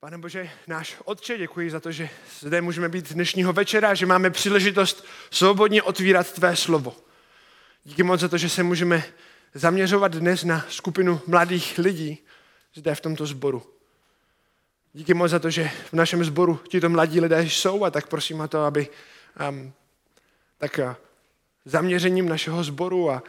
Pane Bože, náš Otče, děkuji za to, že zde můžeme být dnešního večera, že máme příležitost svobodně otvírat Tvé slovo. Díky moc za to, že se můžeme zaměřovat dnes na skupinu mladých lidí zde v tomto sboru. Díky moc za to, že v našem sboru tito mladí lidé jsou a tak prosím o to, aby um, tak uh, zaměřením našeho sboru a,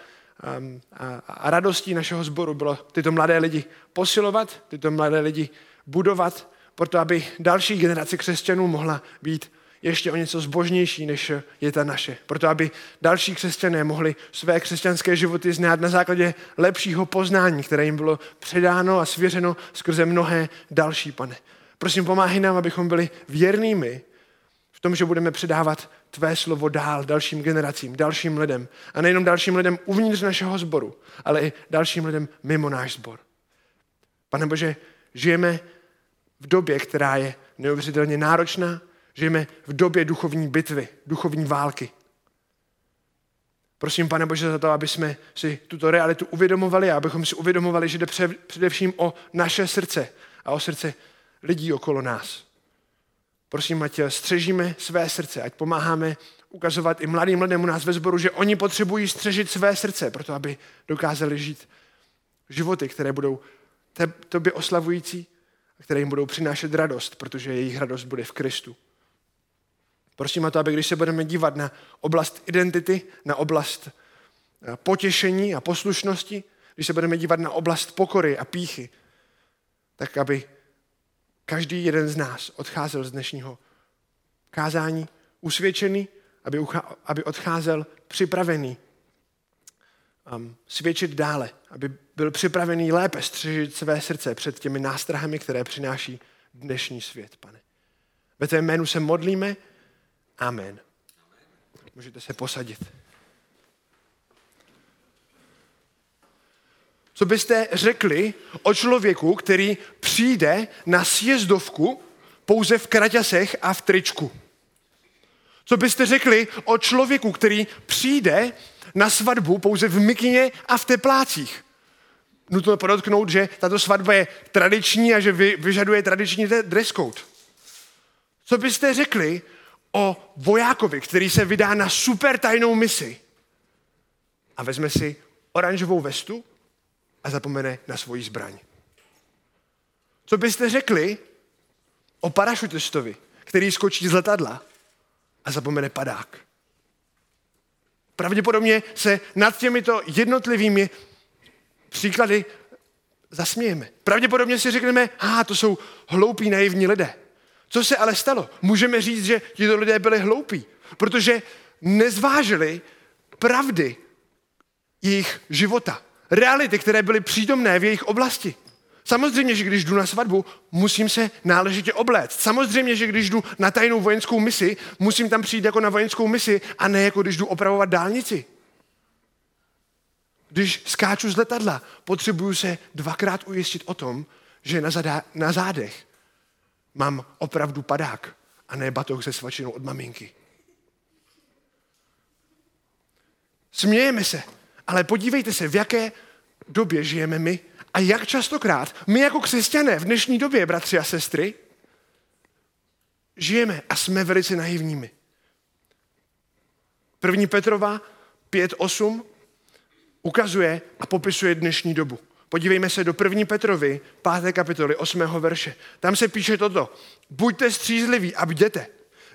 um, a, a radostí našeho sboru bylo tyto mladé lidi posilovat, tyto mladé lidi budovat, proto aby další generace křesťanů mohla být ještě o něco zbožnější, než je ta naše. Proto aby další křesťané mohli své křesťanské životy znát na základě lepšího poznání, které jim bylo předáno a svěřeno skrze mnohé další, pane. Prosím, pomáhej nám, abychom byli věrnými v tom, že budeme předávat tvé slovo dál dalším generacím, dalším lidem. A nejenom dalším lidem uvnitř našeho sboru, ale i dalším lidem mimo náš sbor. Pane Bože, žijeme v době, která je neuvěřitelně náročná, žijeme v době duchovní bitvy, duchovní války. Prosím, pane Bože, za to, aby jsme si tuto realitu uvědomovali a abychom si uvědomovali, že jde především o naše srdce a o srdce lidí okolo nás. Prosím, ať střežíme své srdce, ať pomáháme ukazovat i mladým lidem u nás ve sboru, že oni potřebují střežit své srdce, proto aby dokázali žít životy, které budou tobě oslavující které jim budou přinášet radost, protože jejich radost bude v Kristu. Prosím o to, aby když se budeme dívat na oblast identity, na oblast eh, potěšení a poslušnosti, když se budeme dívat na oblast pokory a píchy, tak aby každý jeden z nás odcházel z dnešního kázání usvědčený, aby, aby odcházel připravený um, svědčit dále, aby byl připravený lépe střežit své srdce před těmi nástrahami, které přináší dnešní svět, pane. Ve tvém jménu se modlíme. Amen. Můžete se posadit. Co byste řekli o člověku, který přijde na sjezdovku pouze v kraťasech a v tričku? Co byste řekli o člověku, který přijde na svatbu pouze v mikině a v teplácích? Nutno podotknout, že tato svatba je tradiční a že vy, vyžaduje tradiční dress code. Co byste řekli o vojákovi, který se vydá na super tajnou misi a vezme si oranžovou vestu a zapomene na svoji zbraň. Co byste řekli o parašutistovi, který skočí z letadla a zapomene padák? Pravděpodobně se nad těmito jednotlivými příklady zasmějeme. Pravděpodobně si řekneme, a to jsou hloupí, naivní lidé. Co se ale stalo? Můžeme říct, že tito lidé byli hloupí, protože nezvážili pravdy jejich života reality, které byly přítomné v jejich oblasti. Samozřejmě, že když jdu na svatbu, musím se náležitě obléct. Samozřejmě, že když jdu na tajnou vojenskou misi, musím tam přijít jako na vojenskou misi a ne jako když jdu opravovat dálnici. Když skáču z letadla, potřebuju se dvakrát ujistit o tom, že na, zadá, na zádech mám opravdu padák a ne batoh se svačinou od maminky. Smějeme se, ale podívejte se, v jaké době žijeme my a jak častokrát my jako křesťané v dnešní době, bratři a sestry, žijeme a jsme velice naivními. První Petrova 5.8 ukazuje a popisuje dnešní dobu. Podívejme se do první Petrovi, 5. kapitoly, 8. verše. Tam se píše toto. Buďte střízliví a bděte.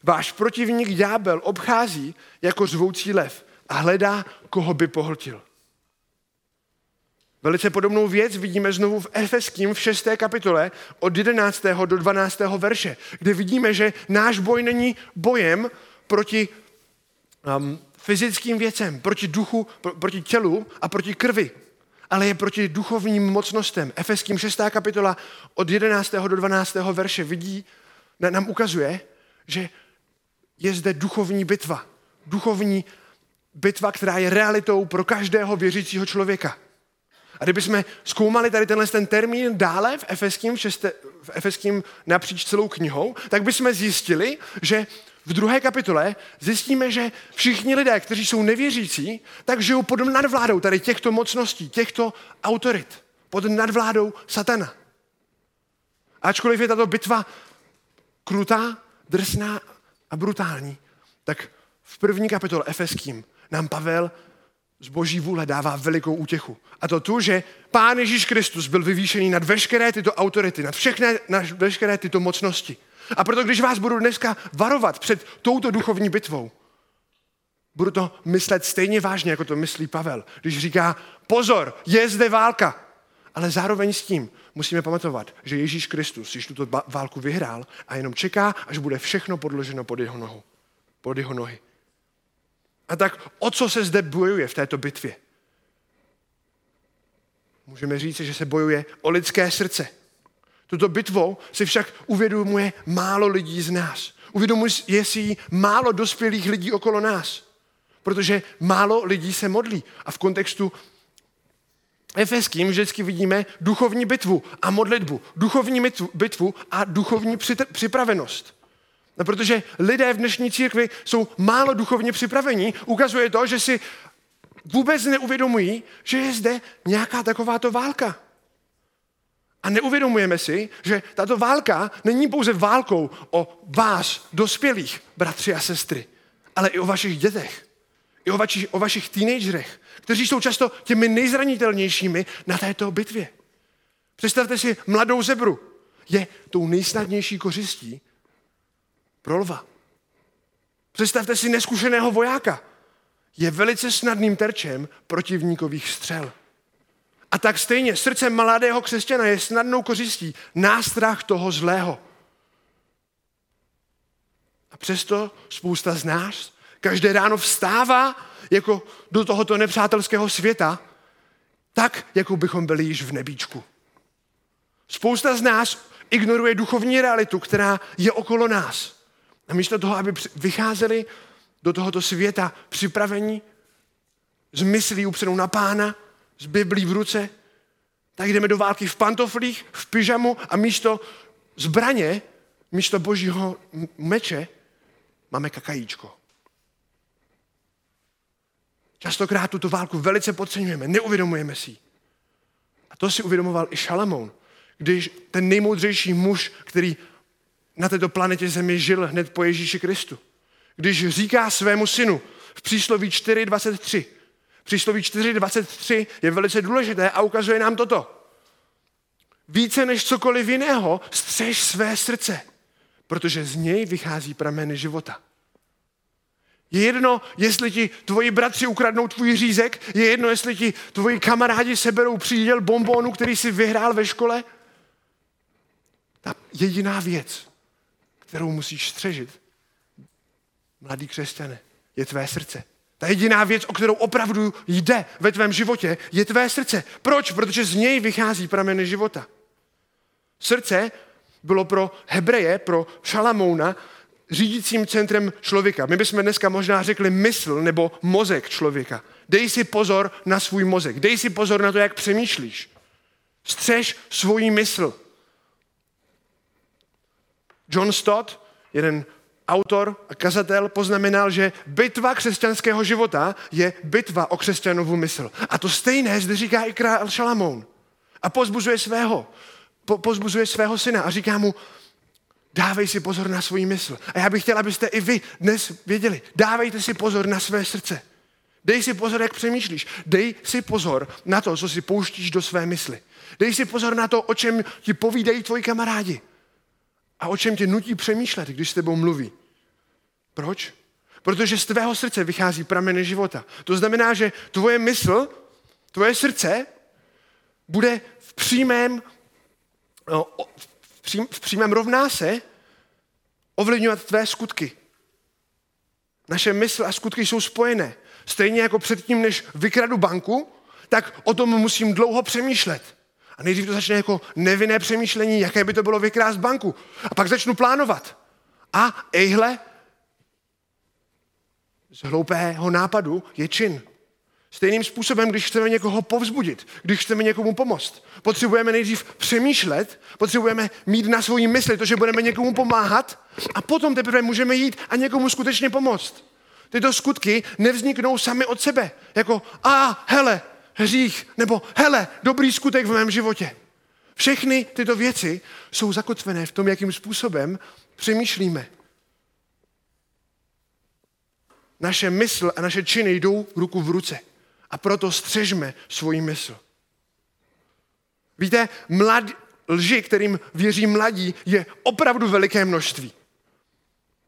Váš protivník ďábel obchází jako zvoucí lev a hledá, koho by pohltil. Velice podobnou věc vidíme znovu v Efeským v 6. kapitole od 11. do 12. verše, kde vidíme, že náš boj není bojem proti um, fyzickým věcem, proti duchu, pro, proti tělu a proti krvi, ale je proti duchovním mocnostem. Efeským 6. kapitola od 11. do 12. verše vidí, nám ukazuje, že je zde duchovní bitva. Duchovní bitva, která je realitou pro každého věřícího člověka. A kdybychom zkoumali tady tenhle ten termín dále v Efeským, šeste, v Efeským napříč celou knihou, tak bychom zjistili, že v druhé kapitole zjistíme, že všichni lidé, kteří jsou nevěřící, tak žijou pod nadvládou tady těchto mocností, těchto autorit, pod nadvládou satana. Ačkoliv je tato bitva krutá, drsná a brutální, tak v první kapitole Efeským nám Pavel z boží vůle dává velikou útěchu. A to tu, že Pán Ježíš Kristus byl vyvýšený nad veškeré tyto autority, nad všechny, nad veškeré tyto mocnosti. A proto, když vás budu dneska varovat před touto duchovní bitvou, budu to myslet stejně vážně, jako to myslí Pavel, když říká, pozor, je zde válka. Ale zároveň s tím musíme pamatovat, že Ježíš Kristus již tuto válku vyhrál a jenom čeká, až bude všechno podloženo pod jeho nohu, pod jeho nohy. A tak o co se zde bojuje v této bitvě? Můžeme říct, že se bojuje o lidské srdce. Tuto bitvou si však uvědomuje málo lidí z nás. Uvědomuje si ji málo dospělých lidí okolo nás. Protože málo lidí se modlí. A v kontextu efeským vždycky vidíme duchovní bitvu a modlitbu. Duchovní bitvu a duchovní připravenost. No, protože lidé v dnešní církvi jsou málo duchovně připravení. Ukazuje to, že si vůbec neuvědomují, že je zde nějaká takováto válka. A neuvědomujeme si, že tato válka není pouze válkou o vás, dospělých, bratři a sestry, ale i o vašich dětech, i o vašich, o vašich teenagerech, kteří jsou často těmi nejzranitelnějšími na této bitvě. Představte si mladou zebru. Je tou nejsnadnější kořistí pro lva. Představte si neskušeného vojáka. Je velice snadným terčem protivníkových střel. A tak stejně srdce mladého křesťana je snadnou kořistí, nástrah toho zlého. A přesto spousta z nás každé ráno vstává jako do tohoto nepřátelského světa, tak, jako bychom byli již v nebíčku. Spousta z nás ignoruje duchovní realitu, která je okolo nás. A místo toho, aby vycházeli do tohoto světa připravení, s myslí upřenou na pána, s Biblí v ruce, tak jdeme do války v pantoflích, v pyžamu a místo zbraně, místo božího meče, máme kakajíčko. Častokrát tuto válku velice podceňujeme, neuvědomujeme si A to si uvědomoval i Šalamoun, když ten nejmoudřejší muž, který na této planetě Zemi žil hned po Ježíši Kristu. Když říká svému synu v přísloví 4.23, přísloví 4.23 je velice důležité a ukazuje nám toto. Více než cokoliv jiného střež své srdce, protože z něj vychází prameny života. Je jedno, jestli ti tvoji bratři ukradnou tvůj řízek, je jedno, jestli ti tvoji kamarádi seberou příděl bombónu, který si vyhrál ve škole. Ta jediná věc, kterou musíš střežit, mladý křesťane, je tvé srdce. Ta jediná věc, o kterou opravdu jde ve tvém životě, je tvé srdce. Proč? Protože z něj vychází prameny života. Srdce bylo pro Hebreje, pro Šalamouna, řídícím centrem člověka. My bychom dneska možná řekli mysl nebo mozek člověka. Dej si pozor na svůj mozek. Dej si pozor na to, jak přemýšlíš. Střež svoji mysl. John Stott, jeden autor a kazatel, poznamenal, že bitva křesťanského života je bitva o křesťanovu mysl. A to stejné zde říká i král Šalamoun. A pozbuzuje svého, po, pozbuzuje svého syna a říká mu, dávej si pozor na svůj mysl. A já bych chtěl, abyste i vy dnes věděli, dávejte si pozor na své srdce. Dej si pozor, jak přemýšlíš. Dej si pozor na to, co si pouštíš do své mysli. Dej si pozor na to, o čem ti povídají tvoji kamarádi. A o čem tě nutí přemýšlet, když s tebou mluví. Proč? Protože z tvého srdce vychází prameny života. To znamená, že tvoje mysl, tvoje srdce bude v přímém, no, v přímém rovná se ovlivňovat tvé skutky. Naše mysl a skutky jsou spojené. Stejně jako předtím, než vykradu banku, tak o tom musím dlouho přemýšlet. A nejdřív to začne jako nevinné přemýšlení, jaké by to bylo vykrást banku. A pak začnu plánovat. A ejhle, z hloupého nápadu je čin. Stejným způsobem, když chceme někoho povzbudit, když chceme někomu pomoct, potřebujeme nejdřív přemýšlet, potřebujeme mít na svojí mysli to, že budeme někomu pomáhat a potom teprve můžeme jít a někomu skutečně pomoct. Tyto skutky nevzniknou sami od sebe, jako a hele, hřích, nebo hele, dobrý skutek v mém životě. Všechny tyto věci jsou zakotvené v tom, jakým způsobem přemýšlíme. Naše mysl a naše činy jdou ruku v ruce. A proto střežme svoji mysl. Víte, mlad, lži, kterým věří mladí, je opravdu veliké množství.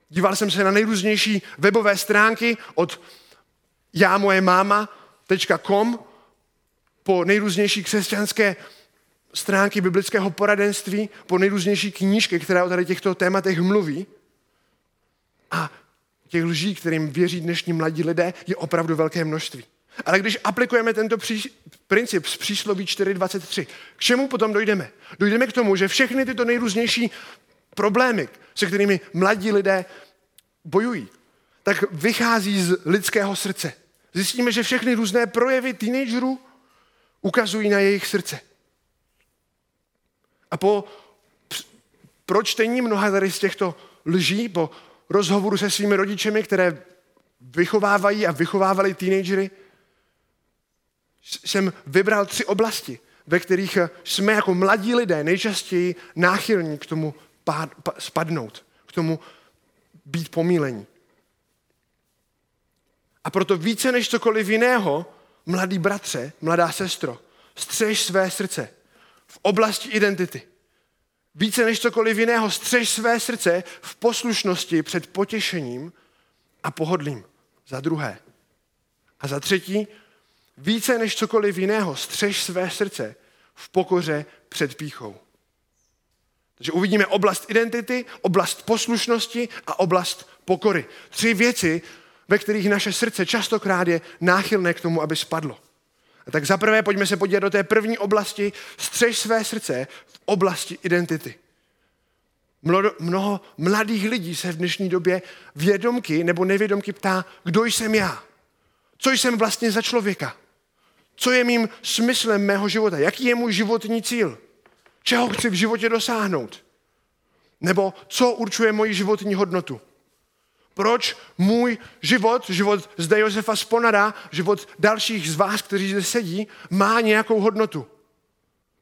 Díval jsem se na nejrůznější webové stránky od já moje máma.com po nejrůznější křesťanské stránky biblického poradenství, po nejrůznější knížky, které o tady těchto tématech mluví. A těch lží, kterým věří dnešní mladí lidé, je opravdu velké množství. Ale když aplikujeme tento pří, princip z přísloví 4.23, k čemu potom dojdeme? Dojdeme k tomu, že všechny tyto nejrůznější problémy, se kterými mladí lidé bojují, tak vychází z lidského srdce. Zjistíme, že všechny různé projevy teenagerů ukazují na jejich srdce. A po pročtení mnoha tady z těchto lží, po rozhovoru se svými rodičemi, které vychovávají a vychovávali teenagery, jsem vybral tři oblasti, ve kterých jsme jako mladí lidé nejčastěji náchylní k tomu spadnout, k tomu být pomílení. A proto více než cokoliv jiného, mladý bratře, mladá sestro, střež své srdce v oblasti identity. Více než cokoliv jiného, střež své srdce v poslušnosti před potěšením a pohodlím. Za druhé. A za třetí, více než cokoliv jiného, střež své srdce v pokoře před píchou. Takže uvidíme oblast identity, oblast poslušnosti a oblast pokory. Tři věci, ve kterých naše srdce častokrát je náchylné k tomu, aby spadlo. A tak zaprvé pojďme se podívat do té první oblasti, střež své srdce v oblasti identity. Mnoho, mladých lidí se v dnešní době vědomky nebo nevědomky ptá, kdo jsem já? Co jsem vlastně za člověka? Co je mým smyslem mého života? Jaký je můj životní cíl? Čeho chci v životě dosáhnout? Nebo co určuje moji životní hodnotu? Proč můj život, život zde Josefa Sponara, život dalších z vás, kteří zde sedí, má nějakou hodnotu?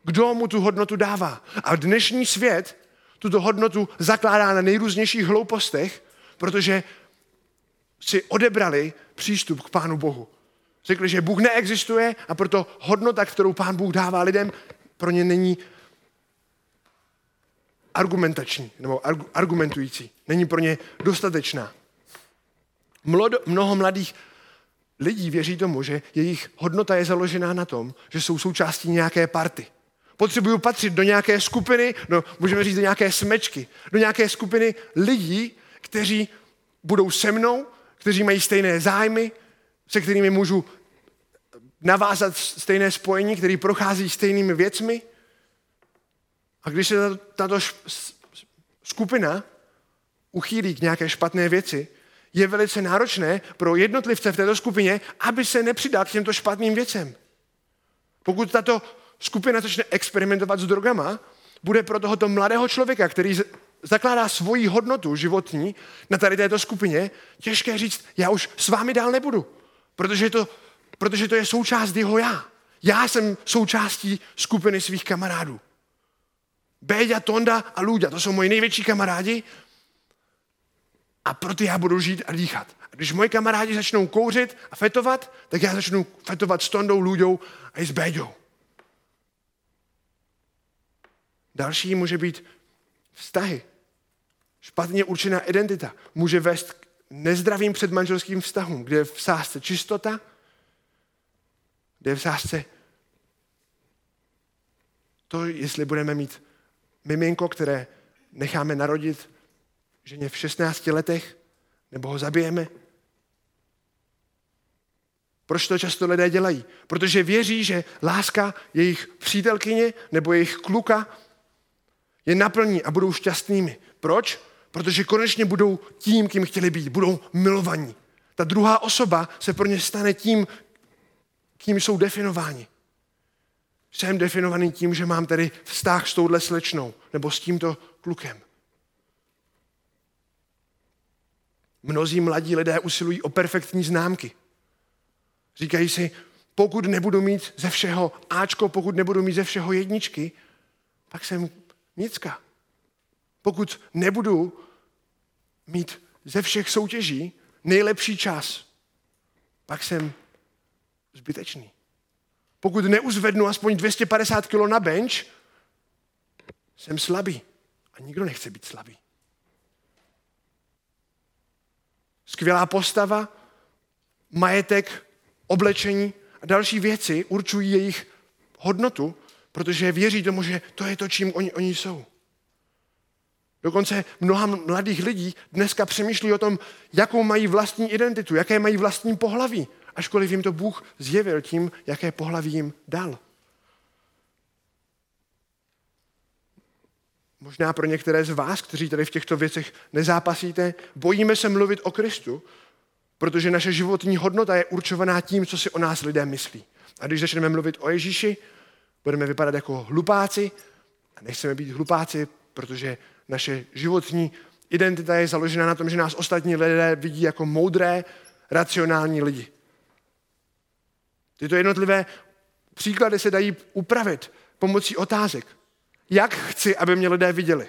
Kdo mu tu hodnotu dává? A dnešní svět tuto hodnotu zakládá na nejrůznějších hloupostech, protože si odebrali přístup k Pánu Bohu. Řekli, že Bůh neexistuje a proto hodnota, kterou Pán Bůh dává lidem, pro ně není argumentační nebo argumentující. Není pro ně dostatečná. Mnoho mladých lidí věří tomu, že jejich hodnota je založená na tom, že jsou součástí nějaké party. Potřebují patřit do nějaké skupiny, no, můžeme říct do nějaké smečky, do nějaké skupiny lidí, kteří budou se mnou, kteří mají stejné zájmy, se kterými můžu navázat stejné spojení, který prochází stejnými věcmi. A když se tato skupina uchýlí k nějaké špatné věci, je velice náročné pro jednotlivce v této skupině, aby se nepřidal k těmto špatným věcem. Pokud tato skupina začne experimentovat s drogama, bude pro tohoto mladého člověka, který zakládá svoji hodnotu životní na tady této skupině, těžké říct, já už s vámi dál nebudu, protože to, protože to je součást jeho já. Já jsem součástí skupiny svých kamarádů. Béďa, Tonda a Lůďa, to jsou moji největší kamarádi a proto já budu žít a dýchat. A když moji kamarádi začnou kouřit a fetovat, tak já začnu fetovat s Tondou, Lůďou a i s Béďou. Další může být vztahy. Špatně určená identita může vést k nezdravým předmanželským vztahům, kde je v sásce čistota, kde je v sásce to, jestli budeme mít miminko, které necháme narodit ženě v 16 letech, nebo ho zabijeme. Proč to často lidé dělají? Protože věří, že láska jejich přítelkyně nebo jejich kluka je naplní a budou šťastnými. Proč? Protože konečně budou tím, kým chtěli být. Budou milovaní. Ta druhá osoba se pro ně stane tím, kým jsou definováni. Jsem definovaný tím, že mám tedy vztah s touhle slečnou nebo s tímto klukem. Mnozí mladí lidé usilují o perfektní známky. Říkají si, pokud nebudu mít ze všeho Ačko, pokud nebudu mít ze všeho jedničky, pak jsem nicka. Pokud nebudu mít ze všech soutěží nejlepší čas, pak jsem zbytečný. Pokud neuzvednu aspoň 250 kg na bench, jsem slabý. A nikdo nechce být slabý. Skvělá postava, majetek, oblečení a další věci určují jejich hodnotu, protože věří tomu, že to je to, čím oni, oni jsou. Dokonce mnoha mladých lidí dneska přemýšlí o tom, jakou mají vlastní identitu, jaké mají vlastní pohlaví, ačkoliv jim to Bůh zjevil tím, jaké pohlaví jim dal. Možná pro některé z vás, kteří tady v těchto věcech nezápasíte, bojíme se mluvit o Kristu, protože naše životní hodnota je určovaná tím, co si o nás lidé myslí. A když začneme mluvit o Ježíši, budeme vypadat jako hlupáci a nechceme být hlupáci, protože naše životní identita je založena na tom, že nás ostatní lidé vidí jako moudré, racionální lidi. Tyto jednotlivé příklady se dají upravit pomocí otázek. Jak chci, aby mě lidé viděli?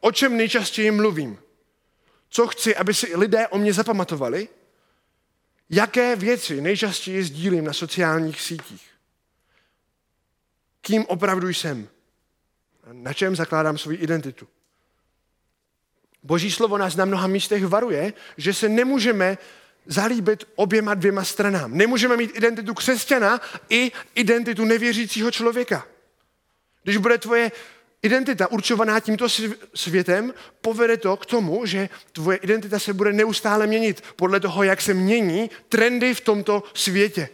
O čem nejčastěji mluvím? Co chci, aby si lidé o mě zapamatovali? Jaké věci nejčastěji sdílím na sociálních sítích? Kým opravdu jsem? Na čem zakládám svou identitu? Boží slovo nás na mnoha místech varuje, že se nemůžeme zalíbit oběma dvěma stranám. Nemůžeme mít identitu křesťana i identitu nevěřícího člověka. Když bude tvoje identita určovaná tímto světem, povede to k tomu, že tvoje identita se bude neustále měnit podle toho, jak se mění trendy v tomto světě.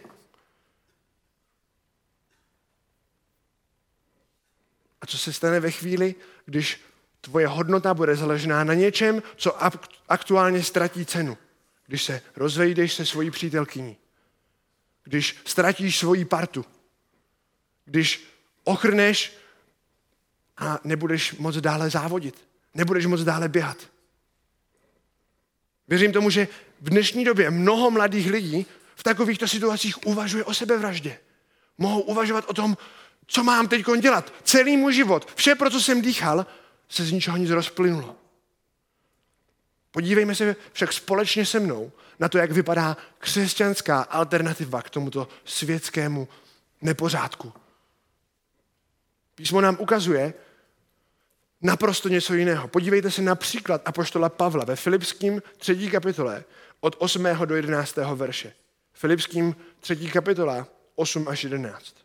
A co se stane ve chvíli, když tvoje hodnota bude založená na něčem, co aktuálně ztratí cenu? Když se rozvejdeš se svojí přítelkyní, když ztratíš svoji partu, když ochrneš a nebudeš moc dále závodit, nebudeš moc dále běhat. Věřím tomu, že v dnešní době mnoho mladých lidí v takovýchto situacích uvažuje o sebevraždě. Mohou uvažovat o tom, co mám teď dělat. Celý můj život, vše, pro co jsem dýchal, se z ničeho nic rozplynulo. Podívejme se však společně se mnou na to, jak vypadá křesťanská alternativa k tomuto světskému nepořádku. Písmo nám ukazuje naprosto něco jiného. Podívejte se například apoštola Pavla ve Filipským 3. kapitole od 8. do 11. verše. Filipským 3. kapitola 8 až 11.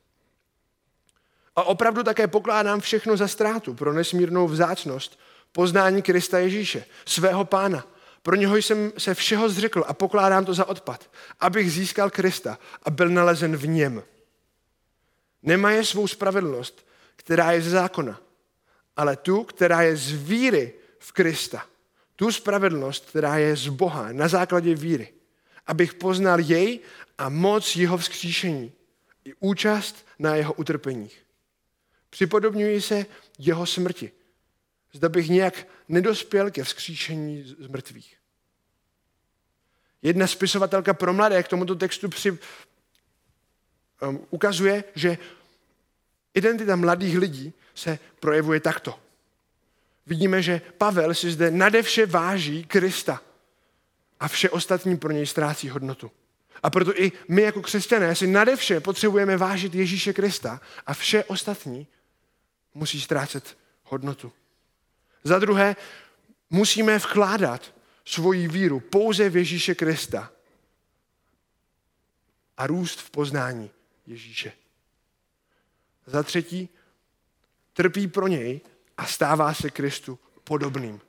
A opravdu také pokládám všechno za ztrátu pro nesmírnou vzácnost poznání Krista Ježíše, svého pána. Pro něho jsem se všeho zřekl a pokládám to za odpad, abych získal Krista a byl nalezen v něm. Nemaje svou spravedlnost, která je ze zákona, ale tu, která je z víry v Krista. Tu spravedlnost, která je z Boha na základě víry. Abych poznal jej a moc jeho vzkříšení i účast na jeho utrpeních. Připodobňuji se jeho smrti. Zda bych nějak nedospěl ke vzkříšení z mrtvých. Jedna spisovatelka pro mladé k tomuto textu při, um, ukazuje, že identita mladých lidí se projevuje takto. Vidíme, že Pavel si zde nadevše váží Krista a vše ostatní pro něj ztrácí hodnotu. A proto i my jako křesťané si nadevše potřebujeme vážit Ježíše Krista a vše ostatní musí ztrácet hodnotu. Za druhé, musíme vkládat svoji víru pouze v Ježíše Krista a růst v poznání Ježíše. Za třetí, trpí pro něj a stává se Kristu podobným.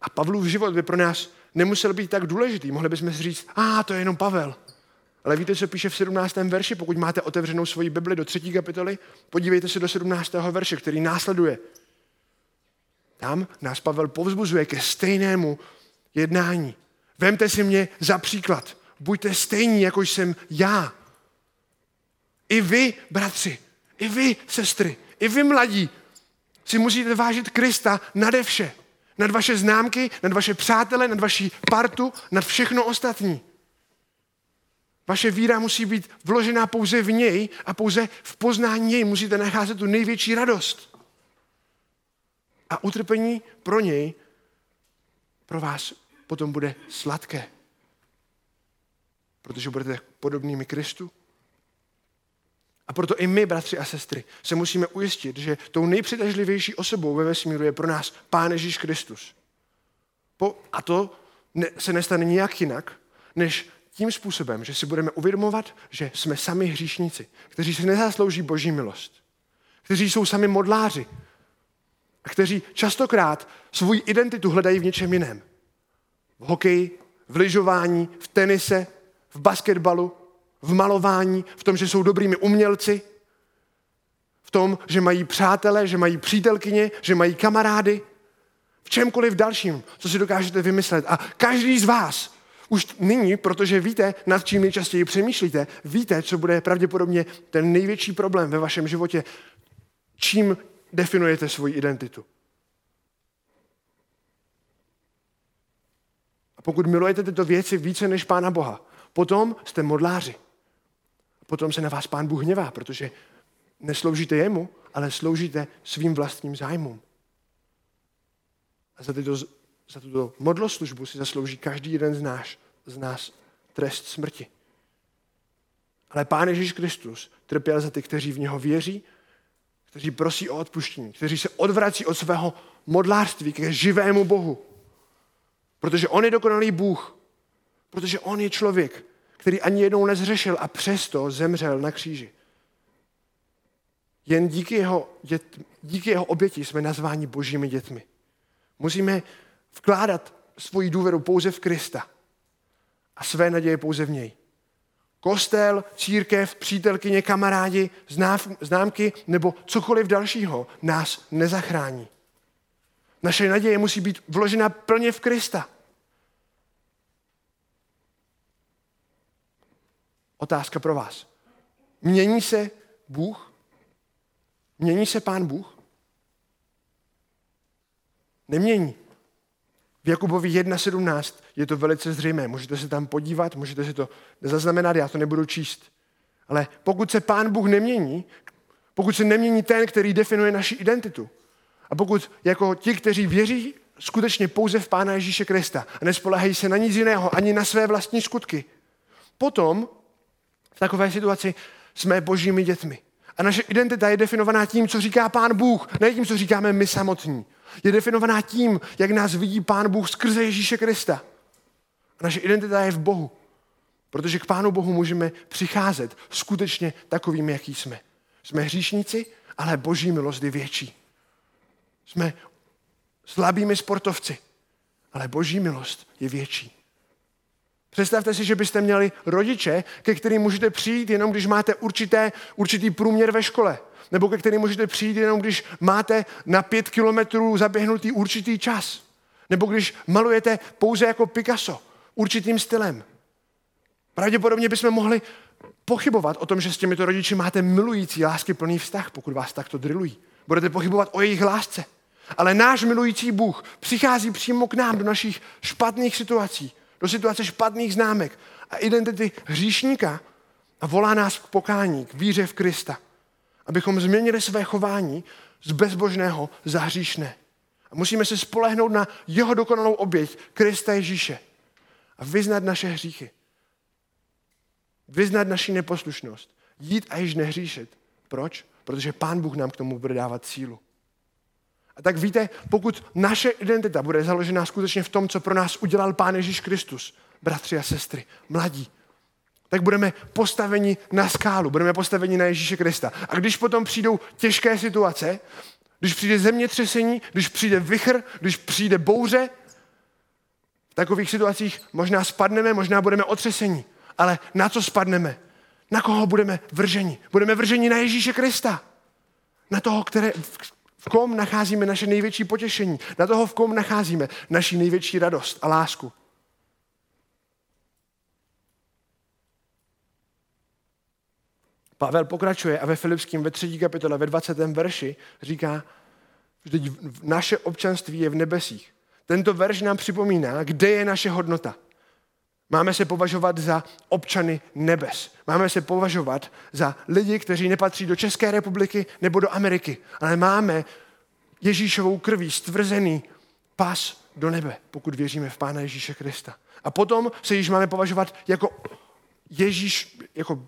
A Pavlův život by pro nás nemusel být tak důležitý. Mohli bychom si říct, a ah, to je jenom Pavel. Ale víte, co píše v 17. verši? Pokud máte otevřenou svoji Bibli do třetí kapitoly, podívejte se do 17. verše, který následuje. Tam nás Pavel povzbuzuje ke stejnému jednání. Vemte si mě za příklad. Buďte stejní, jako jsem já. I vy, bratři, i vy, sestry, i vy mladí, si musíte vážit Krista nade vše. Nad vaše známky, nad vaše přátele, nad vaši partu, nad všechno ostatní. Vaše víra musí být vložená pouze v něj a pouze v poznání něj musíte nacházet tu největší radost. A utrpení pro něj pro vás potom bude sladké. Protože budete podobnými Kristu. A proto i my, bratři a sestry, se musíme ujistit, že tou nejpřitažlivější osobou ve vesmíru je pro nás Pán Ježíš Kristus. Po, a to ne, se nestane nijak jinak, než tím způsobem, že si budeme uvědomovat, že jsme sami hříšníci, kteří si nezaslouží boží milost, kteří jsou sami modláři a kteří častokrát svou identitu hledají v něčem jiném. V hokeji, v lyžování, v tenise, v basketbalu, v malování, v tom, že jsou dobrými umělci, v tom, že mají přátele, že mají přítelkyně, že mají kamarády, v čemkoliv dalším, co si dokážete vymyslet. A každý z vás už nyní, protože víte, nad čím nejčastěji přemýšlíte, víte, co bude pravděpodobně ten největší problém ve vašem životě, čím definujete svoji identitu. A pokud milujete tyto věci více než Pána Boha, potom jste modláři. Potom se na vás Pán Bůh hněvá, protože nesloužíte jemu, ale sloužíte svým vlastním zájmům. A za, tyto, za tuto modloslužbu si zaslouží každý jeden z nás, z nás trest smrti. Ale Pán Ježíš Kristus trpěl za ty, kteří v něho věří, kteří prosí o odpuštění, kteří se odvrací od svého modlářství ke živému Bohu. Protože on je dokonalý Bůh. Protože on je člověk, který ani jednou nezřešil a přesto zemřel na kříži. Jen díky jeho, dět, díky jeho oběti jsme nazváni božími dětmi. Musíme vkládat svoji důvěru pouze v Krista a své naděje pouze v něj. Kostel, církev, přítelkyně, kamarádi, známky nebo cokoliv dalšího nás nezachrání. Naše naděje musí být vložena plně v Krista. Otázka pro vás. Mění se Bůh? Mění se Pán Bůh? Nemění. V Jakubovi 1.17 je to velice zřejmé. Můžete se tam podívat, můžete si to zaznamenat, já to nebudu číst. Ale pokud se Pán Bůh nemění, pokud se nemění ten, který definuje naši identitu, a pokud jako ti, kteří věří skutečně pouze v Pána Ježíše Krista a nespolehají se na nic jiného, ani na své vlastní skutky, potom v takové situaci jsme božími dětmi. A naše identita je definovaná tím, co říká Pán Bůh, ne tím, co říkáme my samotní. Je definovaná tím, jak nás vidí Pán Bůh skrze Ježíše Krista. A naše identita je v Bohu. Protože k Pánu Bohu můžeme přicházet skutečně takovými, jaký jsme. Jsme hříšníci, ale boží milost je větší. Jsme slabými sportovci, ale boží milost je větší. Představte si, že byste měli rodiče, ke kterým můžete přijít jenom, když máte určité, určitý průměr ve škole. Nebo ke kterým můžete přijít jenom, když máte na pět kilometrů zaběhnutý určitý čas. Nebo když malujete pouze jako Picasso, určitým stylem. Pravděpodobně bychom mohli pochybovat o tom, že s těmito rodiči máte milující, lásky plný vztah, pokud vás takto drillují. Budete pochybovat o jejich lásce. Ale náš milující Bůh přichází přímo k nám do našich špatných situací, do situace špatných známek a identity hříšníka a volá nás k pokání, k víře v Krista. Abychom změnili své chování z bezbožného za hříšné. A musíme se spolehnout na jeho dokonalou oběť, Krista Ježíše. A vyznat naše hříchy. Vyznat naši neposlušnost. Jít a již nehříšit. Proč? Protože Pán Bůh nám k tomu bude dávat sílu. A tak víte, pokud naše identita bude založená skutečně v tom, co pro nás udělal Pán Ježíš Kristus, bratři a sestry, mladí, tak budeme postaveni na skálu, budeme postaveni na Ježíše Krista. A když potom přijdou těžké situace, když přijde zemětřesení, když přijde vychr, když přijde bouře, v takových situacích možná spadneme, možná budeme otřesení. Ale na co spadneme? Na koho budeme vrženi? Budeme vrženi na Ježíše Krista. Na toho, které, v kom nacházíme naše největší potěšení, na toho, v kom nacházíme naši největší radost a lásku. Pavel pokračuje a ve Filipském ve třetí kapitole ve 20. verši říká, že naše občanství je v nebesích. Tento verš nám připomíná, kde je naše hodnota. Máme se považovat za občany nebes. Máme se považovat za lidi, kteří nepatří do České republiky nebo do Ameriky, ale máme Ježíšovou krví stvrzený pas do nebe, pokud věříme v Pána Ježíše Krista. A potom se již máme považovat jako Ježíš, jako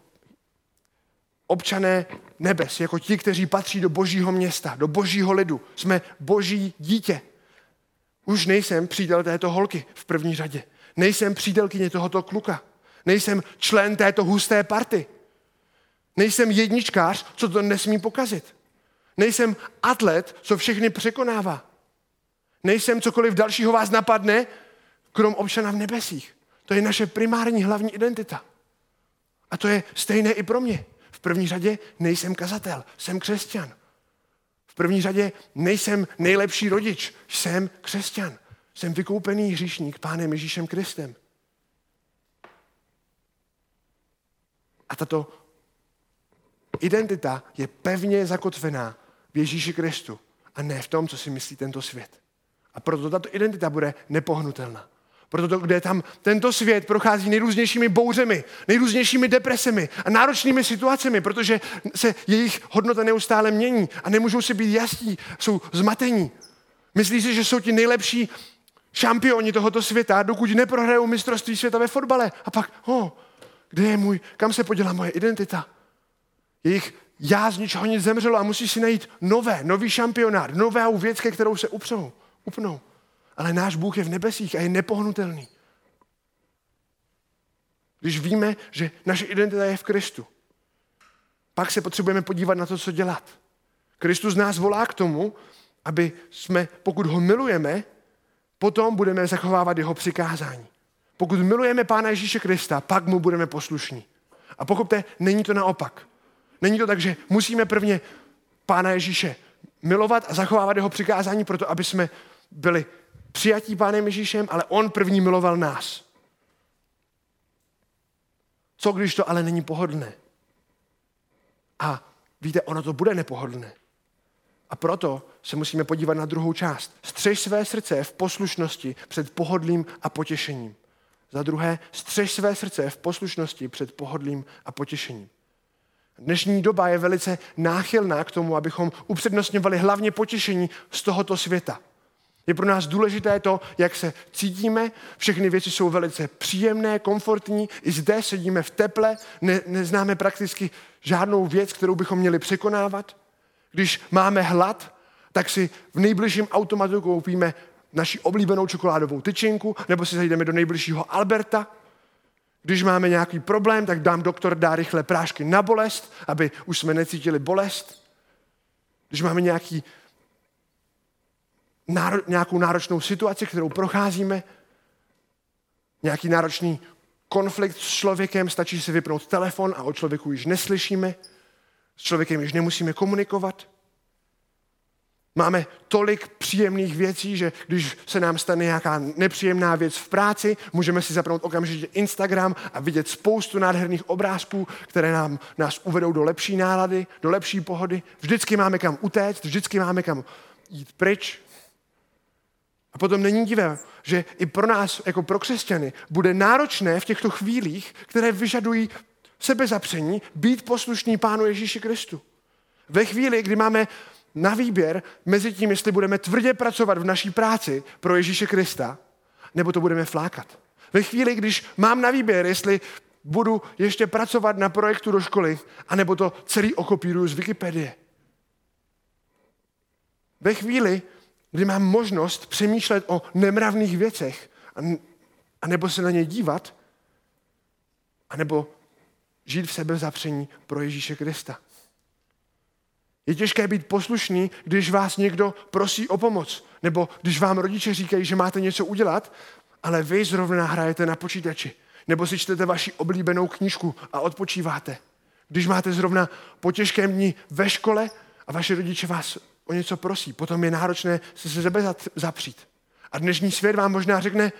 občané nebes, jako ti, kteří patří do božího města, do božího lidu. Jsme boží dítě. Už nejsem přítel této holky v první řadě. Nejsem přítelkyně tohoto kluka. Nejsem člen této husté party. Nejsem jedničkář, co to nesmí pokazit. Nejsem atlet, co všechny překonává. Nejsem cokoliv dalšího vás napadne, krom občana v nebesích. To je naše primární hlavní identita. A to je stejné i pro mě. V první řadě nejsem kazatel, jsem křesťan. V první řadě nejsem nejlepší rodič, jsem křesťan. Jsem vykoupený hříšník Pánem Ježíšem Kristem. A tato identita je pevně zakotvená v Ježíši Kristu a ne v tom, co si myslí tento svět. A proto tato identita bude nepohnutelná. Proto to, kde tam tento svět prochází nejrůznějšími bouřemi, nejrůznějšími depresemi a náročnými situacemi, protože se jejich hodnota neustále mění a nemůžou si být jasní, jsou zmatení. Myslí si, že jsou ti nejlepší šampioni tohoto světa, dokud neprohrajou mistrovství světa ve fotbale. A pak, oh, kde je můj, kam se poděla moje identita? Jejich já z ničeho nic zemřelo a musí si najít nové, nový šampionát, novou věc, ke kterou se upřou, upnou. Ale náš Bůh je v nebesích a je nepohnutelný. Když víme, že naše identita je v Kristu, pak se potřebujeme podívat na to, co dělat. Kristus nás volá k tomu, aby jsme, pokud ho milujeme, potom budeme zachovávat jeho přikázání. Pokud milujeme Pána Ježíše Krista, pak mu budeme poslušní. A pochopte, není to naopak. Není to tak, že musíme prvně Pána Ježíše milovat a zachovávat jeho přikázání proto, aby jsme byli přijatí Pánem Ježíšem, ale on první miloval nás. Co když to ale není pohodlné? A víte, ono to bude nepohodlné. A proto se musíme podívat na druhou část. Střež své srdce v poslušnosti před pohodlím a potěšením. Za druhé, střež své srdce v poslušnosti před pohodlím a potěšením. Dnešní doba je velice náchylná k tomu, abychom upřednostňovali hlavně potěšení z tohoto světa. Je pro nás důležité to, jak se cítíme. Všechny věci jsou velice příjemné, komfortní. I zde sedíme v teple, ne, neznáme prakticky žádnou věc, kterou bychom měli překonávat. Když máme hlad, tak si v nejbližším automatu koupíme naši oblíbenou čokoládovou tyčinku, nebo si zajdeme do nejbližšího Alberta. Když máme nějaký problém, tak dám doktor dá rychle prášky na bolest, aby už jsme necítili bolest. Když máme nějaký, náro, nějakou náročnou situaci, kterou procházíme, nějaký náročný konflikt s člověkem, stačí si vypnout telefon a o člověku již neslyšíme, s člověkem již nemusíme komunikovat. Máme tolik příjemných věcí, že když se nám stane nějaká nepříjemná věc v práci, můžeme si zapnout okamžitě Instagram a vidět spoustu nádherných obrázků, které nám, nás uvedou do lepší nálady, do lepší pohody. Vždycky máme kam utéct, vždycky máme kam jít pryč. A potom není divé, že i pro nás, jako pro křesťany, bude náročné v těchto chvílích, které vyžadují sebezapření, být poslušný Pánu Ježíši Kristu. Ve chvíli, kdy máme na výběr mezi tím, jestli budeme tvrdě pracovat v naší práci pro Ježíše Krista, nebo to budeme flákat. Ve chvíli, když mám na výběr, jestli budu ještě pracovat na projektu do školy, anebo to celý okopíruju z Wikipedie. Ve chvíli, kdy mám možnost přemýšlet o nemravných věcech, anebo se na ně dívat, anebo žít v sebezapření pro Ježíše Krista. Je těžké být poslušný, když vás někdo prosí o pomoc, nebo když vám rodiče říkají, že máte něco udělat, ale vy zrovna hrajete na počítači, nebo si čtete vaši oblíbenou knížku a odpočíváte. Když máte zrovna po těžkém dní ve škole a vaše rodiče vás o něco prosí, potom je náročné se se sebe zapřít. A dnešní svět vám možná řekne,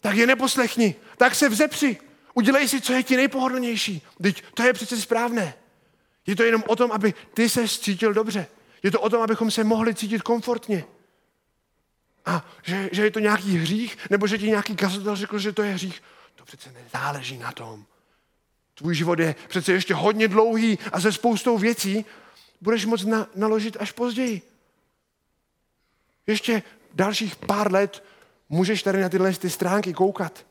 tak je neposlechni, tak se vzepři, udělej si, co je ti nejpohodlnější. Teď to je přece správné. Je to jenom o tom, aby ty se cítil dobře. Je to o tom, abychom se mohli cítit komfortně. A že, že je to nějaký hřích, nebo že ti nějaký kazatel řekl, že to je hřích, To přece nezáleží na tom. Tvůj život je přece ještě hodně dlouhý a ze spoustou věcí budeš moct na, naložit až později. Ještě dalších pár let můžeš tady na tyhle ty stránky koukat.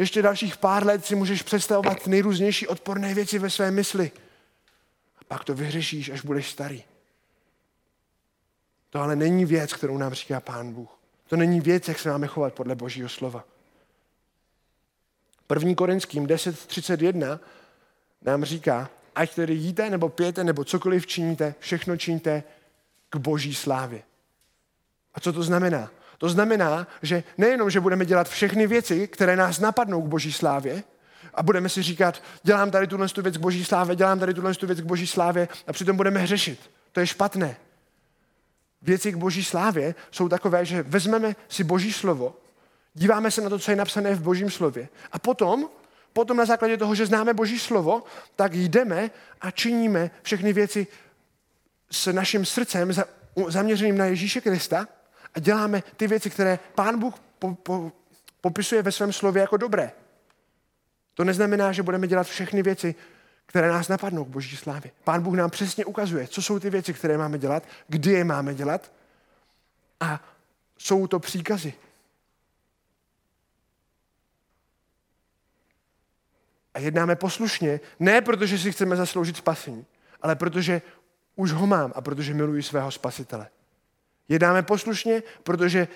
Ještě dalších pár let si můžeš představovat nejrůznější odporné věci ve své mysli. A pak to vyřešíš, až budeš starý. To ale není věc, kterou nám říká Pán Bůh. To není věc, jak se máme chovat podle Božího slova. První Korinským 10.31 nám říká, ať tedy jíte, nebo pijete, nebo cokoliv činíte, všechno činíte k boží slávě. A co to znamená? To znamená, že nejenom, že budeme dělat všechny věci, které nás napadnou k boží slávě, a budeme si říkat, dělám tady tuhle věc k boží slávě, dělám tady tuhle věc k boží slávě a přitom budeme hřešit. To je špatné. Věci k boží slávě jsou takové, že vezmeme si boží slovo, díváme se na to, co je napsané v božím slově a potom potom na základě toho, že známe Boží slovo, tak jdeme a činíme všechny věci s naším srdcem zaměřeným na Ježíše Krista a děláme ty věci, které Pán Bůh po, po, popisuje ve svém slově jako dobré. To neznamená, že budeme dělat všechny věci, které nás napadnou k Boží slávě. Pán Bůh nám přesně ukazuje, co jsou ty věci, které máme dělat, kdy je máme dělat a jsou to příkazy. A jednáme poslušně, ne protože si chceme zasloužit spasení, ale protože už ho mám a protože miluji svého spasitele. Jednáme poslušně, protože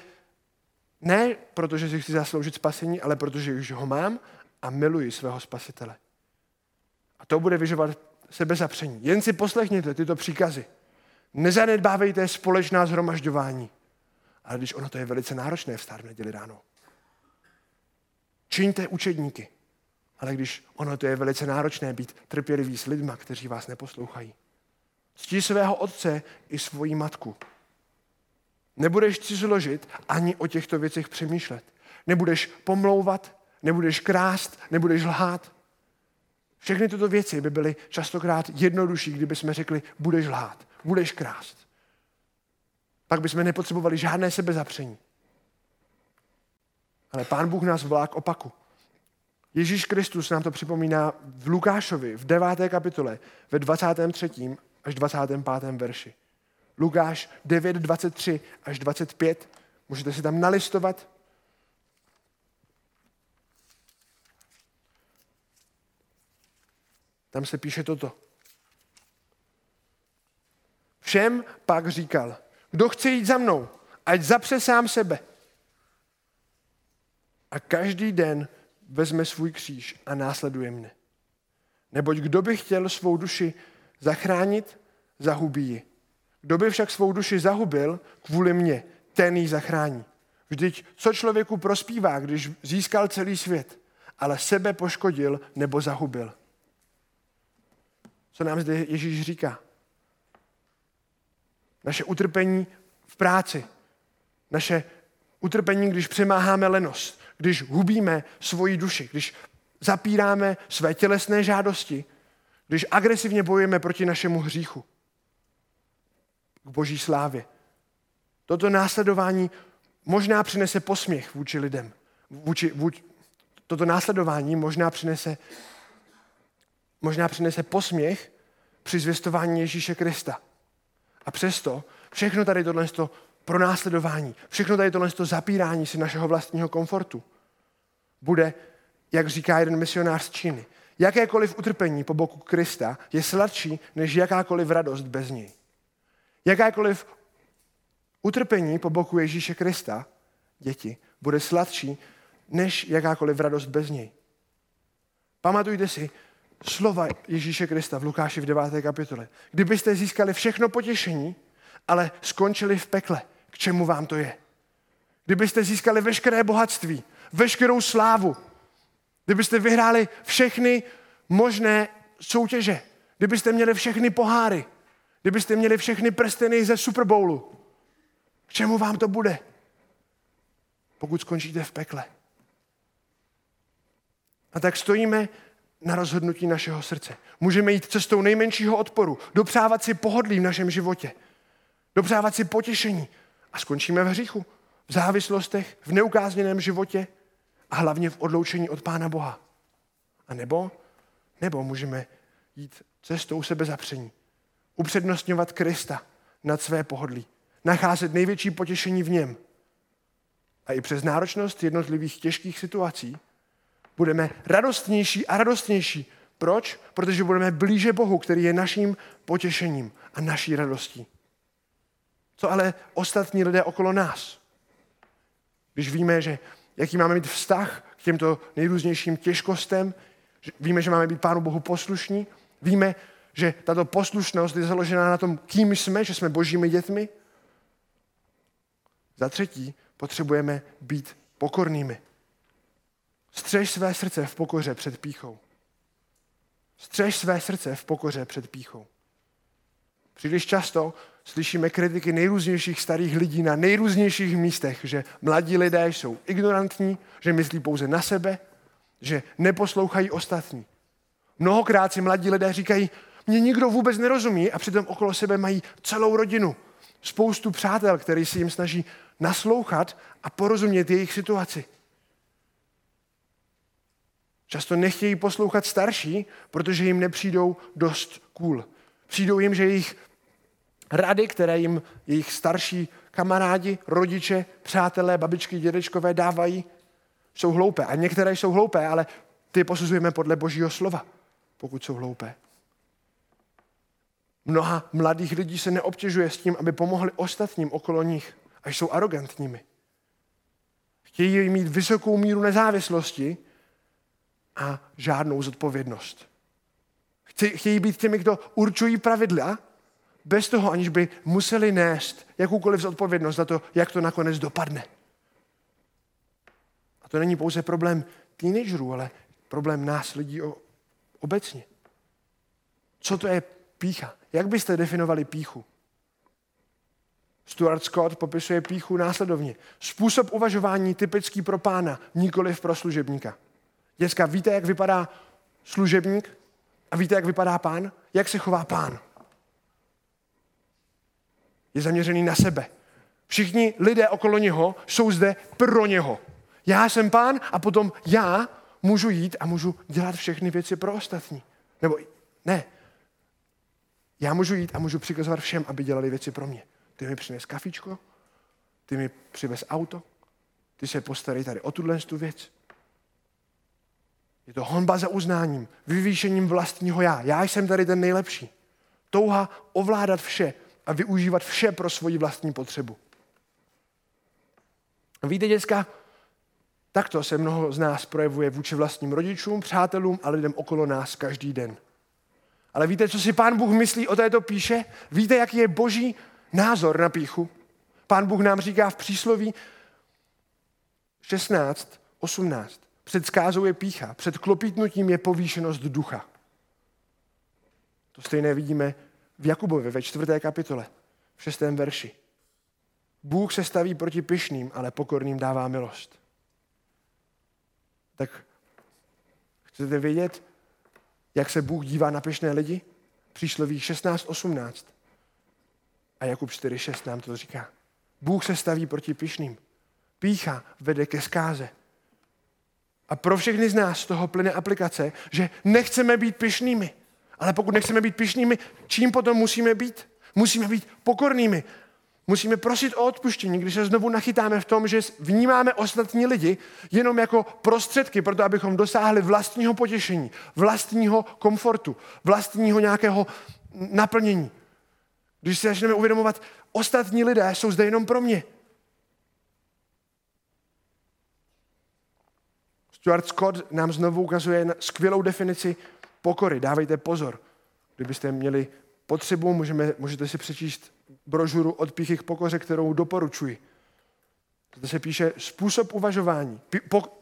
ne protože si chci zasloužit spasení, ale protože už ho mám a miluji svého spasitele. A to bude vyžovat sebezapření. Jen si poslechněte tyto příkazy. Nezanedbávejte společná zhromažďování. Ale když ono to je velice náročné vstát v neděli ráno. Čiňte učedníky. Ale když ono to je velice náročné být trpělivý s lidma, kteří vás neposlouchají. Ctí svého otce i svoji matku. Nebudeš cizoložit ani o těchto věcech přemýšlet. Nebudeš pomlouvat, nebudeš krást, nebudeš lhát. Všechny tyto věci by byly častokrát jednodušší, kdyby jsme řekli, budeš lhát, budeš krást. Pak bychom nepotřebovali žádné sebezapření. Ale Pán Bůh nás volá k opaku. Ježíš Kristus nám to připomíná v Lukášovi, v 9. kapitole, ve 23. až 25. verši. Lukáš 9, 23 až 25. Můžete si tam nalistovat. Tam se píše toto. Všem pak říkal, kdo chce jít za mnou, ať zapře sám sebe. A každý den vezme svůj kříž a následuje mne. Neboť kdo by chtěl svou duši zachránit, zahubí ji. Kdo by však svou duši zahubil kvůli mně, ten ji zachrání. Vždyť co člověku prospívá, když získal celý svět, ale sebe poškodil nebo zahubil. Co nám zde Ježíš říká? Naše utrpení v práci, naše utrpení, když přemáháme lenost, když hubíme svoji duši, když zapíráme své tělesné žádosti, když agresivně bojujeme proti našemu hříchu k boží slávě. Toto následování možná přinese posměch vůči lidem. Vůči, vůči, toto následování možná přinese, možná přinese posměch při zvěstování Ježíše Krista. A přesto všechno tady tohle pro následování, všechno tady tohle zapírání si našeho vlastního komfortu bude, jak říká jeden misionář z Číny, jakékoliv utrpení po boku Krista je sladší než jakákoliv radost bez něj. Jakékoliv utrpení po boku Ježíše Krista, děti, bude sladší než jakákoliv radost bez něj. Pamatujte si slova Ježíše Krista v Lukáši v 9. kapitole. Kdybyste získali všechno potěšení, ale skončili v pekle, k čemu vám to je? Kdybyste získali veškeré bohatství, veškerou slávu, kdybyste vyhráli všechny možné soutěže, kdybyste měli všechny poháry, kdybyste měli všechny prsteny ze Super Bowlu, k čemu vám to bude, pokud skončíte v pekle? A tak stojíme na rozhodnutí našeho srdce. Můžeme jít cestou nejmenšího odporu, dopřávat si pohodlí v našem životě, dopřávat si potěšení a skončíme v hříchu, v závislostech, v neukázněném životě a hlavně v odloučení od Pána Boha. A nebo, nebo můžeme jít cestou sebezapření. Upřednostňovat Krista nad své pohodlí. Nacházet největší potěšení v něm. A i přes náročnost jednotlivých těžkých situací budeme radostnější a radostnější. Proč? Protože budeme blíže Bohu, který je naším potěšením a naší radostí. Co ale ostatní lidé okolo nás? Když víme, že jaký máme mít vztah k těmto nejrůznějším těžkostem, víme, že máme být Pánu Bohu poslušní, víme, že tato poslušnost je založená na tom, kým jsme, že jsme božími dětmi. Za třetí, potřebujeme být pokornými. Střež své srdce v pokoře před píchou. Střež své srdce v pokoře před píchou. Příliš často slyšíme kritiky nejrůznějších starých lidí na nejrůznějších místech, že mladí lidé jsou ignorantní, že myslí pouze na sebe, že neposlouchají ostatní. Mnohokrát si mladí lidé říkají, mě nikdo vůbec nerozumí a přitom okolo sebe mají celou rodinu, spoustu přátel, který si jim snaží naslouchat a porozumět jejich situaci. Často nechtějí poslouchat starší, protože jim nepřijdou dost cool. Přijdou jim, že jejich rady, které jim jejich starší kamarádi, rodiče, přátelé, babičky, dědečkové dávají, jsou hloupé. A některé jsou hloupé, ale ty posuzujeme podle božího slova, pokud jsou hloupé. Mnoha mladých lidí se neobtěžuje s tím, aby pomohli ostatním okolo nich, až jsou arrogantními. Chtějí mít vysokou míru nezávislosti a žádnou zodpovědnost. Chtějí být těmi, kdo určují pravidla, bez toho, aniž by museli nést jakoukoliv zodpovědnost za to, jak to nakonec dopadne. A to není pouze problém teenagerů, ale problém nás lidí obecně. Co to je pícha? Jak byste definovali píchu? Stuart Scott popisuje píchu následovně. Způsob uvažování typický pro pána, nikoliv pro služebníka. Děcka, víte, jak vypadá služebník? A víte, jak vypadá pán? Jak se chová pán? Je zaměřený na sebe. Všichni lidé okolo něho jsou zde pro něho. Já jsem pán a potom já můžu jít a můžu dělat všechny věci pro ostatní. Nebo ne. Já můžu jít a můžu přikazovat všem, aby dělali věci pro mě. Ty mi přines kafičko, ty mi přivez auto, ty se postarej tady o tuhle tu věc. Je to honba za uznáním, vyvýšením vlastního já. Já jsem tady ten nejlepší. Touha ovládat vše a využívat vše pro svoji vlastní potřebu. Víte, děcka, takto se mnoho z nás projevuje vůči vlastním rodičům, přátelům a lidem okolo nás každý den. Ale víte, co si pán Bůh myslí o této píše? Víte, jaký je boží názor na píchu? Pán Bůh nám říká v přísloví 16, 18. Před skázou je pícha, před klopítnutím je povýšenost ducha. To stejné vidíme v Jakubovi ve čtvrté kapitole, v šestém verši. Bůh se staví proti pyšným, ale pokorným dává milost. Tak chcete vědět, jak se Bůh dívá na pyšné lidi? Přísloví 16.18. A Jakub 4.6 nám to říká. Bůh se staví proti pyšným. Pícha vede ke zkáze. A pro všechny z nás z toho plyne aplikace, že nechceme být pyšnými. Ale pokud nechceme být pyšnými, čím potom musíme být? Musíme být pokornými. Musíme prosit o odpuštění, když se znovu nachytáme v tom, že vnímáme ostatní lidi jenom jako prostředky pro to, abychom dosáhli vlastního potěšení, vlastního komfortu, vlastního nějakého naplnění. Když si začneme uvědomovat, ostatní lidé jsou zde jenom pro mě. Stuart Scott nám znovu ukazuje skvělou definici pokory. Dávejte pozor. Kdybyste měli potřebu, můžeme, můžete si přečíst brožuru od píchy k pokoře, kterou doporučuji. Zde se píše způsob uvažování.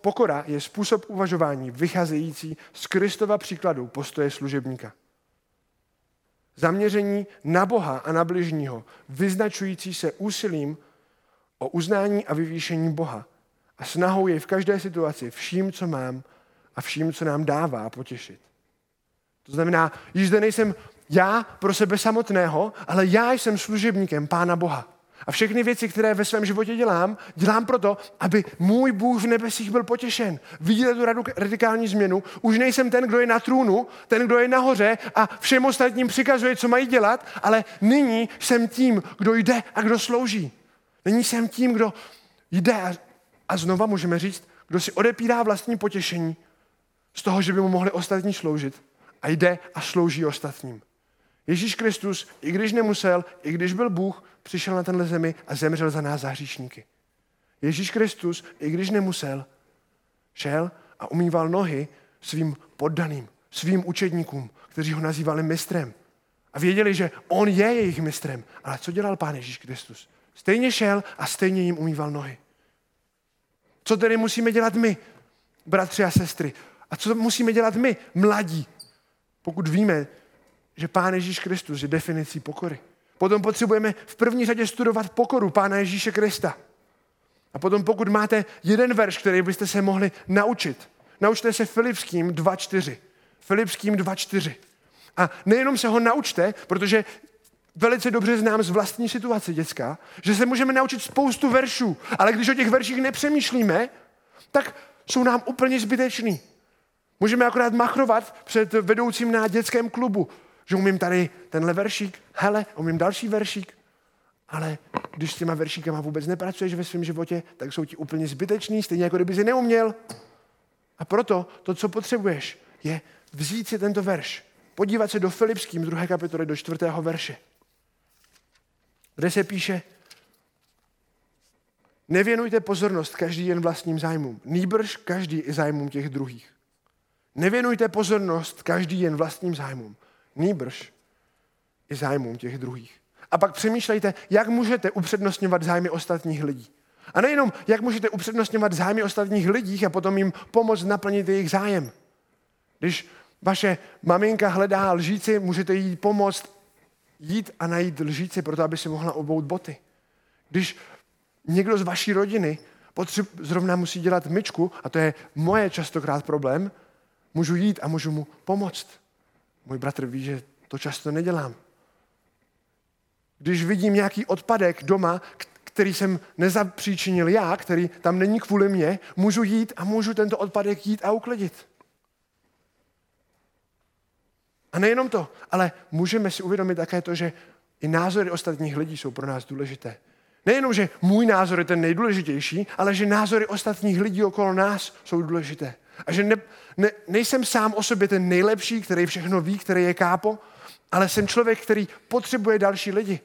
Pokora je způsob uvažování vycházející z Kristova příkladu postoje služebníka. Zaměření na Boha a na bližního, vyznačující se úsilím o uznání a vyvýšení Boha a snahou jej v každé situaci vším, co mám a vším, co nám dává potěšit. To znamená, již zde nejsem já pro sebe samotného, ale já jsem služebníkem Pána Boha. A všechny věci, které ve svém životě dělám, dělám proto, aby můj Bůh v nebesích byl potěšen. Vidíte tu radikální změnu? Už nejsem ten, kdo je na trůnu, ten, kdo je nahoře a všem ostatním přikazuje, co mají dělat, ale nyní jsem tím, kdo jde a kdo slouží. Nyní jsem tím, kdo jde a, a znova můžeme říct, kdo si odepírá vlastní potěšení z toho, že by mu mohli ostatní sloužit a jde a slouží ostatním. Ježíš Kristus, i když nemusel, i když byl Bůh, přišel na tenhle zemi a zemřel za nás za hříšníky. Ježíš Kristus, i když nemusel, šel a umýval nohy svým poddaným, svým učedníkům, kteří ho nazývali mistrem. A věděli, že on je jejich mistrem. Ale co dělal Pán Ježíš Kristus? Stejně šel a stejně jim umýval nohy. Co tedy musíme dělat my, bratři a sestry? A co musíme dělat my, mladí, pokud víme, že Pán Ježíš Kristus je definicí pokory? Potom potřebujeme v první řadě studovat pokoru Pána Ježíše Krista. A potom pokud máte jeden verš, který byste se mohli naučit, naučte se Filipským 2.4. Filipským 2.4. A nejenom se ho naučte, protože velice dobře znám z vlastní situace dětská, že se můžeme naučit spoustu veršů, ale když o těch verších nepřemýšlíme, tak jsou nám úplně zbyteční. Můžeme akorát machrovat před vedoucím na dětském klubu, že umím tady tenhle veršík, hele, umím další veršík, ale když s těma veršíkama vůbec nepracuješ ve svém životě, tak jsou ti úplně zbytečný, stejně jako kdyby si neuměl. A proto to, co potřebuješ, je vzít si tento verš, podívat se do Filipským, druhé kapitoly, do čtvrtého verše, kde se píše, nevěnujte pozornost každý jen vlastním zájmům, nýbrž každý i zájmům těch druhých. Nevěnujte pozornost každý jen vlastním zájmům, nýbrž i zájmům těch druhých. A pak přemýšlejte, jak můžete upřednostňovat zájmy ostatních lidí. A nejenom, jak můžete upřednostňovat zájmy ostatních lidí a potom jim pomoct naplnit jejich zájem. Když vaše maminka hledá lžíci, můžete jí pomoct jít a najít lžíci, proto aby si mohla obout boty. Když někdo z vaší rodiny potřeb, zrovna musí dělat myčku, a to je moje častokrát problém, můžu jít a můžu mu pomoct. Můj bratr ví, že to často nedělám. Když vidím nějaký odpadek doma, který jsem nezapříčinil já, který tam není kvůli mě, můžu jít a můžu tento odpadek jít a uklidit. A nejenom to, ale můžeme si uvědomit také to, že i názory ostatních lidí jsou pro nás důležité. Nejenom, že můj názor je ten nejdůležitější, ale že názory ostatních lidí okolo nás jsou důležité. A že ne, ne, nejsem sám o sobě ten nejlepší, který všechno ví, který je kápo, ale jsem člověk, který potřebuje další lidi.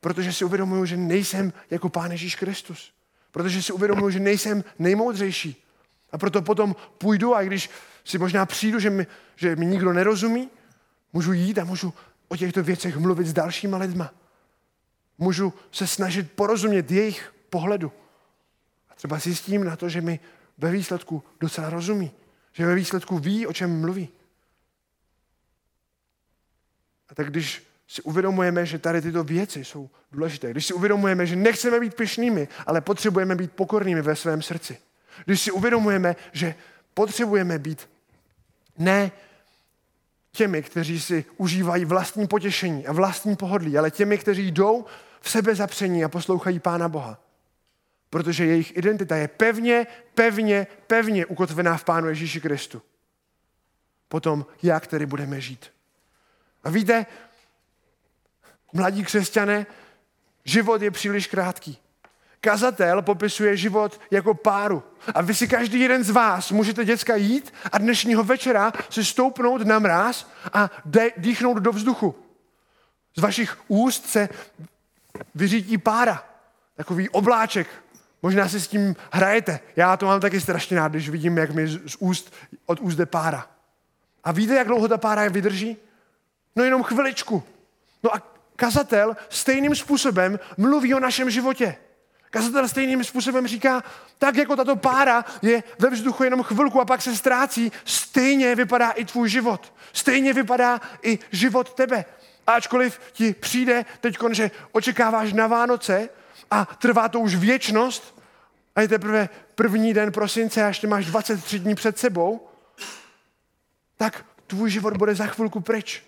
Protože si uvědomuju, že nejsem jako Pán Ježíš Kristus. Protože si uvědomuju, že nejsem nejmoudřejší. A proto potom půjdu a když si možná přijdu, že mi, že mi nikdo nerozumí, můžu jít a můžu o těchto věcech mluvit s dalšíma lidma. Můžu se snažit porozumět jejich pohledu. A třeba zjistím na to, že mi ve výsledku docela rozumí. Že ve výsledku ví, o čem mluví. A tak když si uvědomujeme, že tady tyto věci jsou důležité, když si uvědomujeme, že nechceme být pyšnými, ale potřebujeme být pokornými ve svém srdci, když si uvědomujeme, že potřebujeme být ne těmi, kteří si užívají vlastní potěšení a vlastní pohodlí, ale těmi, kteří jdou v sebe zapření a poslouchají Pána Boha. Protože jejich identita je pevně, pevně, pevně ukotvená v Pánu Ježíši Kristu. Potom, jak tedy budeme žít. A víte, mladí křesťané, život je příliš krátký. Kazatel popisuje život jako páru. A vy si každý jeden z vás můžete děcka jít a dnešního večera si stoupnout na mráz a dýchnout do vzduchu. Z vašich úst se vyřítí pára. Takový obláček. Možná si s tím hrajete. Já to mám taky strašně rád, když vidím, jak mi z úst, od úst jde pára. A víte, jak dlouho ta pára je vydrží? No jenom chviličku. No a kazatel stejným způsobem mluví o našem životě. Kazatel stejným způsobem říká, tak jako tato pára je ve vzduchu jenom chvilku a pak se ztrácí, stejně vypadá i tvůj život. Stejně vypadá i život tebe. Ačkoliv ti přijde teď, že očekáváš na Vánoce a trvá to už věčnost a je teprve první den prosince a ještě máš 23 dní před sebou, tak tvůj život bude za chvilku pryč.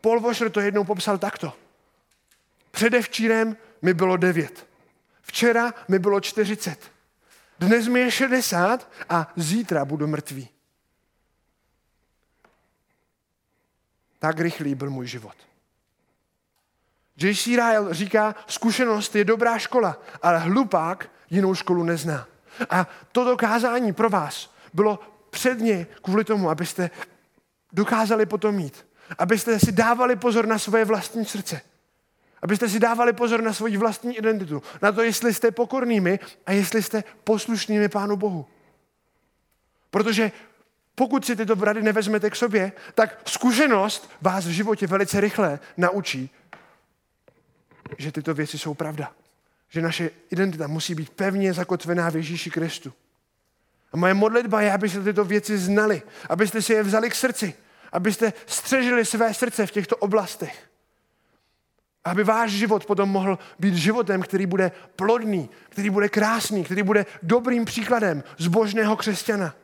Paul Washer to jednou popsal takto. Předevčírem mi bylo 9. Včera mi bylo 40. Dnes mi je 60 a zítra budu mrtvý. Tak rychlý byl můj život. J.C. Ryle říká, zkušenost je dobrá škola, ale hlupák jinou školu nezná. A toto kázání pro vás bylo předně kvůli tomu, abyste dokázali potom mít. Abyste si dávali pozor na svoje vlastní srdce. Abyste si dávali pozor na svoji vlastní identitu. Na to, jestli jste pokornými a jestli jste poslušnými Pánu Bohu. Protože pokud si tyto rady nevezmete k sobě, tak zkušenost vás v životě velice rychle naučí, že tyto věci jsou pravda. Že naše identita musí být pevně zakotvená v Ježíši Kristu. A moje modlitba je, abyste tyto věci znali, abyste si je vzali k srdci, abyste střežili své srdce v těchto oblastech. Aby váš život potom mohl být životem, který bude plodný, který bude krásný, který bude dobrým příkladem zbožného křesťana.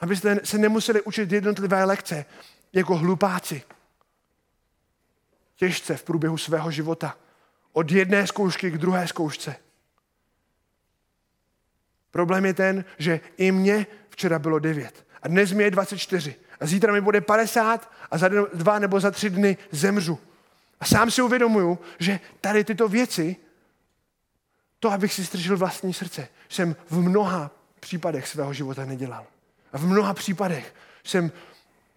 Abyste se nemuseli učit jednotlivé lekce jako hlupáci. Těžce v průběhu svého života. Od jedné zkoušky k druhé zkoušce. Problém je ten, že i mně včera bylo 9 a dnes mi je 24 a zítra mi bude 50 a za dva nebo za tři dny zemřu. A sám si uvědomuju, že tady tyto věci, to, abych si stržil vlastní srdce, jsem v mnoha případech svého života nedělal. A v mnoha případech jsem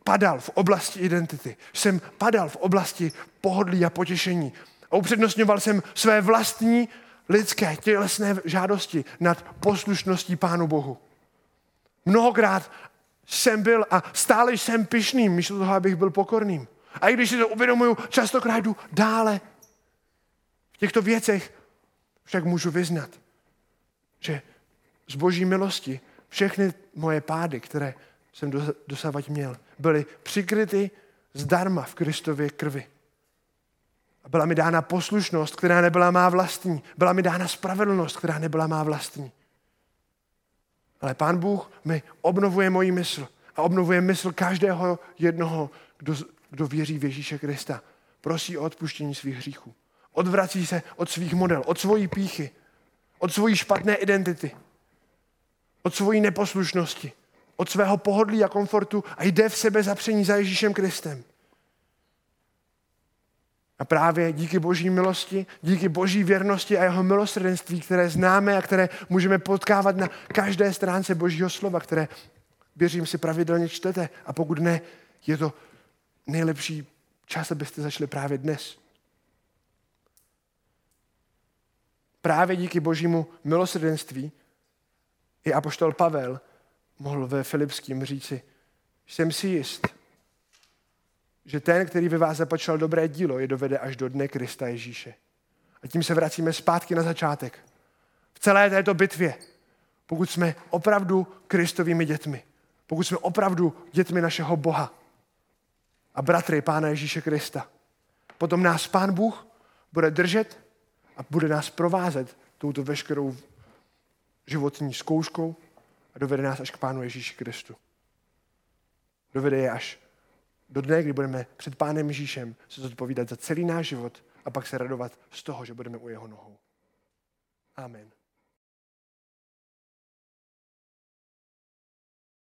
padal v oblasti identity, jsem padal v oblasti pohodlí a potěšení. A upřednostňoval jsem své vlastní lidské tělesné žádosti nad poslušností Pánu Bohu. Mnohokrát jsem byl a stále jsem pyšným, místo toho, abych byl pokorným. A i když si to uvědomuju, častokrát jdu dále. V těchto věcech však můžu vyznat, že z boží milosti všechny moje pády, které jsem dosávat měl, byly přikryty zdarma v Kristově krvi. A byla mi dána poslušnost, která nebyla má vlastní. Byla mi dána spravedlnost, která nebyla má vlastní. Ale Pán Bůh mi obnovuje moji mysl a obnovuje mysl každého jednoho, kdo, kdo věří v Ježíše Krista. Prosí o odpuštění svých hříchů. Odvrací se od svých model, od svojí píchy, od svojí špatné identity, od svojí neposlušnosti, od svého pohodlí a komfortu a jde v sebe zapření za Ježíšem Kristem. A právě díky boží milosti, díky boží věrnosti a jeho milosrdenství, které známe a které můžeme potkávat na každé stránce božího slova, které věřím si pravidelně čtete a pokud ne, je to nejlepší čas, abyste začali právě dnes. Právě díky božímu milosrdenství i apoštol Pavel mohl ve Filipským říci, jsem si jist, že ten, který ve vás započal dobré dílo, je dovede až do dne Krista Ježíše. A tím se vracíme zpátky na začátek. V celé této bitvě, pokud jsme opravdu Kristovými dětmi, pokud jsme opravdu dětmi našeho Boha a bratry Pána Ježíše Krista, potom nás Pán Bůh bude držet a bude nás provázet touto veškerou životní zkouškou a dovede nás až k Pánu Ježíši Kristu. Dovede je až do dne, kdy budeme před Pánem Ježíšem se zodpovídat za celý náš život a pak se radovat z toho, že budeme u jeho nohou. Amen.